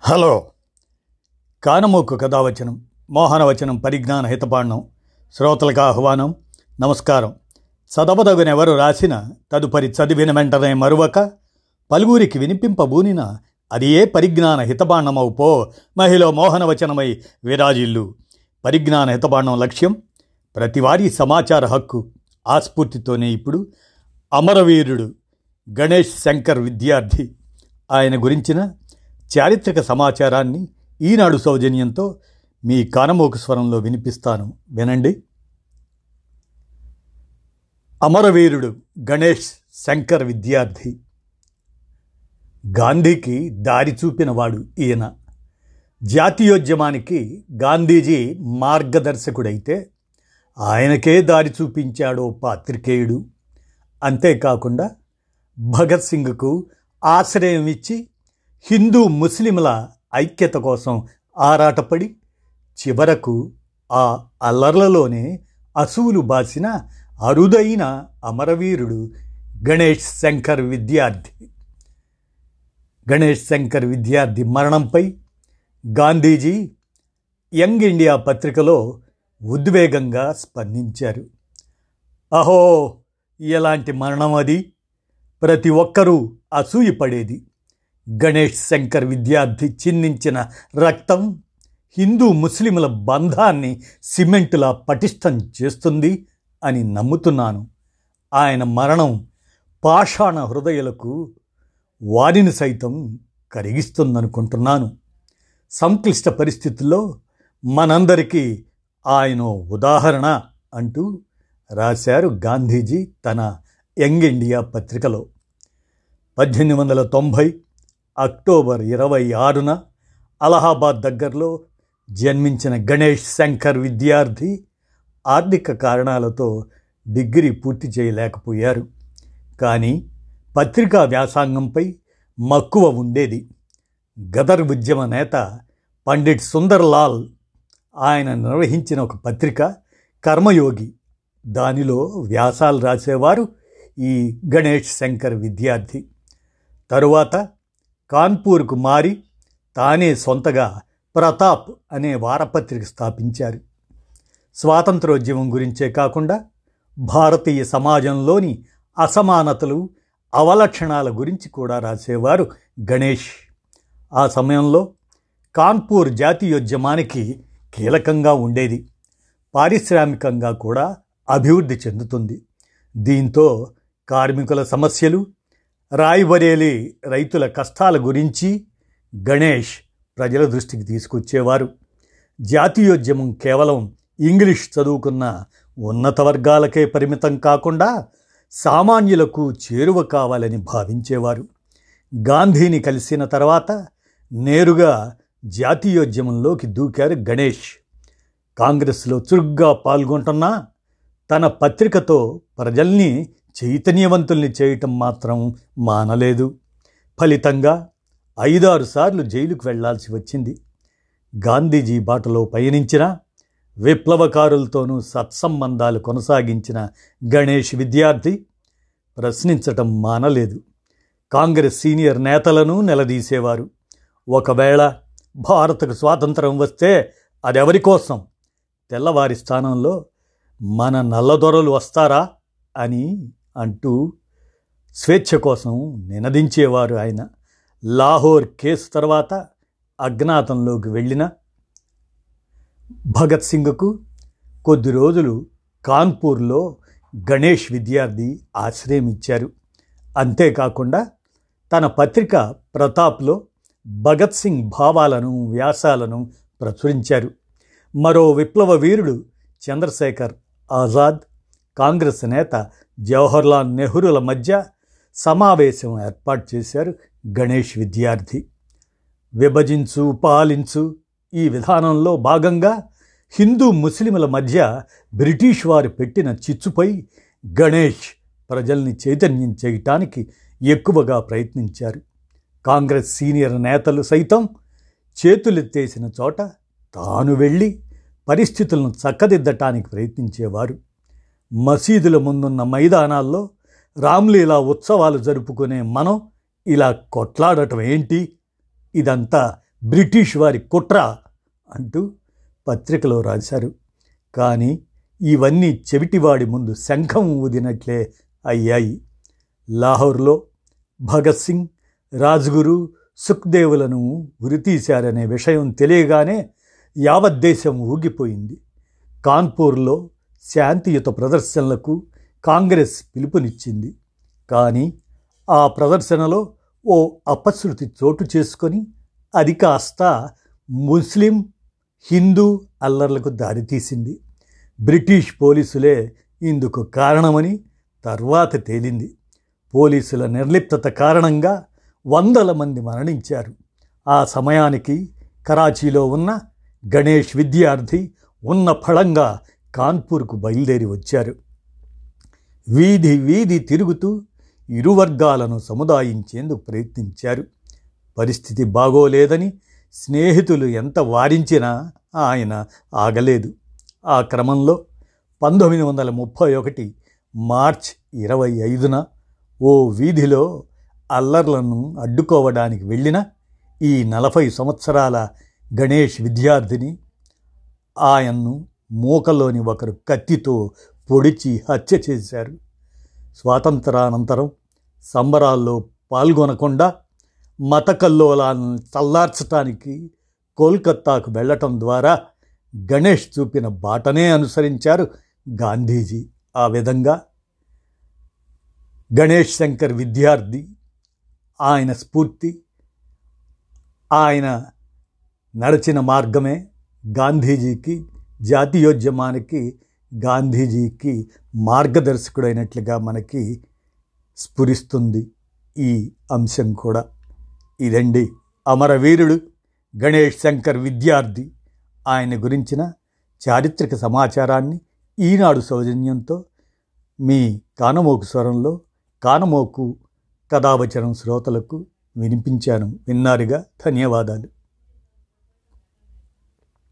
Hello. కానమోకు కథావచనం మోహనవచనం పరిజ్ఞాన హితపాండం శ్రోతలకు ఆహ్వానం నమస్కారం. చదవదగునెవరు రాసిన తదుపరి చదివిన వెంటనే మరువక పలువురికి వినిపింపబూనిన అది ఏ పరిజ్ఞాన హితబాండమవు పో మహిళ మోహనవచనమై విరాజిల్లు. పరిజ్ఞాన హితబాండం లక్ష్యం ప్రతివారీ సమాచార హక్కు ఆస్ఫూర్తితోనే ఇప్పుడు అమరవీరుడు గణేష్ శంకర్ విద్యార్థి. ఆయన గురించిన చారిత్రక సమాచారాన్ని ఈనాడు సౌజన్యంతో మీ కానమోకు స్వరంలో వినిపిస్తాను. వినండి. అమరవీరుడు గణేష్ శంకర్ విద్యార్థి. గాంధీకి దారి చూపినవాడు ఈయన. జాతీయోద్యమానికి గాంధీజీ మార్గదర్శకుడైతే ఆయనకే దారి చూపించాడో పాత్రికేయుడు. అంతేకాకుండా భగత్ సింగ్కు ఆశ్రయం ఇచ్చి హిందూ ముస్లింల ఐక్యత కోసం ఆరాటపడి చివరకు ఆ అల్లర్లలోనే అసువులు బాసిన అరుదైన అమరవీరుడు గణేష్ శంకర్ విద్యార్థి. గణేష్ శంకర్ విద్యార్థి మరణంపై గాంధీజీ యంగ్ ఇండియా పత్రికలో ఉద్వేగంగా స్పందించారు. అహో! ఎలాంటి మరణం అది? ప్రతి ఒక్కరూ అసూయపడేది. గణేష్ శంకర్ విద్యార్థి చిందించిన రక్తం హిందూ ముస్లింల బంధాన్ని సిమెంటులా పటిష్టం చేస్తుంది అని నమ్ముతున్నాను. ఆయన మరణం పాషాణ హృదయులకు వారిని సైతం కరిగిస్తుందనుకుంటున్నాను. సంక్లిష్ట పరిస్థితుల్లో మనందరికీ ఆయన ఉదాహరణ అంటూ రాశారు గాంధీజీ తన యంగ్ ఇండియా పత్రికలో. పద్దెనిమిది వందల తొంభై అక్టోబర్ ఇరవై ఆరున అలహాబాద్ దగ్గరలో జన్మించిన గణేష్ శంకర్ విద్యార్థి ఆర్థిక కారణాలతో డిగ్రీ పూర్తి చేయలేకపోయారు. కానీ పత్రికా వ్యాసాంగంపై మక్కువ ఉండేది. గదర్ ఉద్యమ నేత పండిట్ సుందర్లాల్ ఆయన నిర్వహించిన ఒక పత్రిక కర్మయోగి. దానిలో వ్యాసాలు రాసేవారు ఈ గణేష్ శంకర్ విద్యార్థి. తరువాత కాన్పూర్కు మారి తానే సొంతగా ప్రతాప్ అనే వారపత్రిక స్థాపించారు. స్వాతంత్రోద్యమం గురించే కాకుండా భారతీయ సమాజంలోని అసమానతలు అవలక్షణాల గురించి కూడా రాసేవారు గణేష్. ఆ సమయంలో కాన్పూర్ జాతీయోద్యమానికి కీలకంగా ఉండేది. పారిశ్రామికంగా కూడా అభివృద్ధి చెందుతుంది. దీంతో కార్మికుల సమస్యలు రాయ్బరేలి రైతుల కష్టాల గురించి గణేష్ ప్రజల దృష్టికి తీసుకొచ్చేవారు. జాతీయోద్యమం కేవలం ఇంగ్లీష్ చదువుకున్న ఉన్నత వర్గాలకే పరిమితం కాకుండా సామాన్యులకు చేరువ కావాలని భావించేవారు. గాంధీని కలిసిన తర్వాత నేరుగా జాతీయోద్యమంలోకి దూకారు గణేష్. కాంగ్రెస్లో చురుగ్గా పాల్గొంటున్నా తన పత్రికతో ప్రజల్ని చైతన్యవంతుల్ని చేయటం మాత్రం మానలేదు. ఫలితంగా ఐదారు సార్లు జైలుకు వెళ్ళాల్సి వచ్చింది. గాంధీజీ బాటలో పయనించిన విప్లవకారులతోనూ సత్సంబంధాలు కొనసాగించిన గణేష్ విద్యార్థి ప్రశ్నించటం మానలేదు. కాంగ్రెస్ సీనియర్ నేతలను నిలదీసేవారు. ఒకవేళ భారత్కు స్వాతంత్రం వస్తే అదెవరి కోసం? తెల్లవారి స్థానంలో మన నల్లదొరలు వస్తారా? అని అంటూ స్వేచ్ఛ కోసం నినదించేవారు ఆయన. లాహోర్ కేసు తర్వాత అజ్ఞాతంలోకి వెళ్ళిన భగత్ సింగ్కు కొద్ది రోజులు కాన్పూర్లో గణేష్ విద్యార్థి ఆశ్రయం ఇచ్చారు అంతేకాకుండా తన పత్రిక ప్రతాప్లో భగత్ సింగ్ భావాలను వ్యాసాలను ప్రచురించారు. మరో విప్లవ వీరుడు చంద్రశేఖర్ ఆజాద్ కాంగ్రెస్ నేత జవహర్లాల్ నెహ్రూల మధ్య సమావేశం ఏర్పాటు చేశారు గణేష్ విద్యార్థి. విభజించు పాలించు ఈ విధానంలో భాగంగా హిందూ ముస్లింల మధ్య బ్రిటిష్ వారు పెట్టిన చిచ్చుపై గణేష్ ప్రజల్ని చైతన్యం చేయటానికి ఎక్కువగా ప్రయత్నించారు. కాంగ్రెస్ సీనియర్ నేతలు సైతం చేతులెత్తేసిన చోట తాను వెళ్ళి పరిస్థితులను చక్కదిద్దటానికి ప్రయత్నించేవారు. మసీదుల ముందున్న మైదానాల్లో రామ్లీలా ఉత్సవాలు జరుపుకునే మనం ఇలా కొట్లాడటం ఏంటి? ఇదంతా బ్రిటిష్ వారి కుట్ర అంటూ పత్రికలో రాశారు. కానీ ఇవన్నీ చెవిటివాడి ముందు శంఖం ఊదినట్లే అయ్యాయి. లాహోర్లో భగత్ సింగ్ రాజ్గురు సుఖ్దేవులను ఉరితీశారనే విషయం తెలియగానే యావత్ దేశం ఊగిపోయింది. కాన్పూర్లో శాంతియుత ప్రదర్శనలకు కాంగ్రెస్ పిలుపునిచ్చింది. కానీ ఆ ప్రదర్శనలో ఓ అపశృతి చోటు చేసుకొని అది కాస్త ముస్లిం హిందూ అల్లర్లకు దారితీసింది. బ్రిటిష్ పోలీసులే ఇందుకు కారణమని తర్వాత తేలింది. పోలీసుల నిర్లిప్తత కారణంగా వందల మంది మరణించారు. ఆ సమయానికి కరాచీలో ఉన్న గణేష్ విద్యార్థి ఉన్న ఫళంగా కాన్పూర్కు బయలుదేరి వచ్చారు. వీధి వీధి తిరుగుతూ ఇరు వర్గాలను సముదాయించేందుకు ప్రయత్నించారు. పరిస్థితి బాగోలేదని స్నేహితులు ఎంత వారించినా ఆయన ఆగలేదు. ఆ క్రమంలో పంతొమ్మిది వందల ముప్పై ఒకటి మార్చ్ ఇరవై ఐదున ఓ వీధిలో అల్లర్లను అడ్డుకోవడానికి వెళ్ళిన ఈ నలభై సంవత్సరాల గణేష్ విద్యార్థిని ఆయన్ను మూకలోని ఒకరు కత్తితో పొడిచి హత్య చేశారు. స్వాతంత్రానంతరం సంబరాల్లో పాల్గొనకుండా మత కల్లోలాలను చల్లార్చటానికి కోల్కత్తాకు వెళ్ళటం ద్వారా గణేష్ చూపిన బాటనే అనుసరించారు గాంధీజీ. ఆ విధంగా గణేష్ శంకర్ విద్యార్థి ఆయన స్ఫూర్తి ఆయన నడిచిన మార్గమే గాంధీజీకి జాతీయోద్యమానికి గాంధీజీకి మార్గదర్శకుడైనట్లుగా మనకి స్ఫురిస్తుంది ఈ అంశం కూడా. ఇదండి అమరవీరుడు గణేష్ శంకర్ విద్యార్థి. ఆయన గురించిన చారిత్రక సమాచారాన్ని ఈనాడు సౌజన్యంతో మీ కానమోకు స్వరంలో కానమోకు కథావచనం శ్రోతలకు వినిపించాను. విన్నారుగా? ధన్యవాదాలు.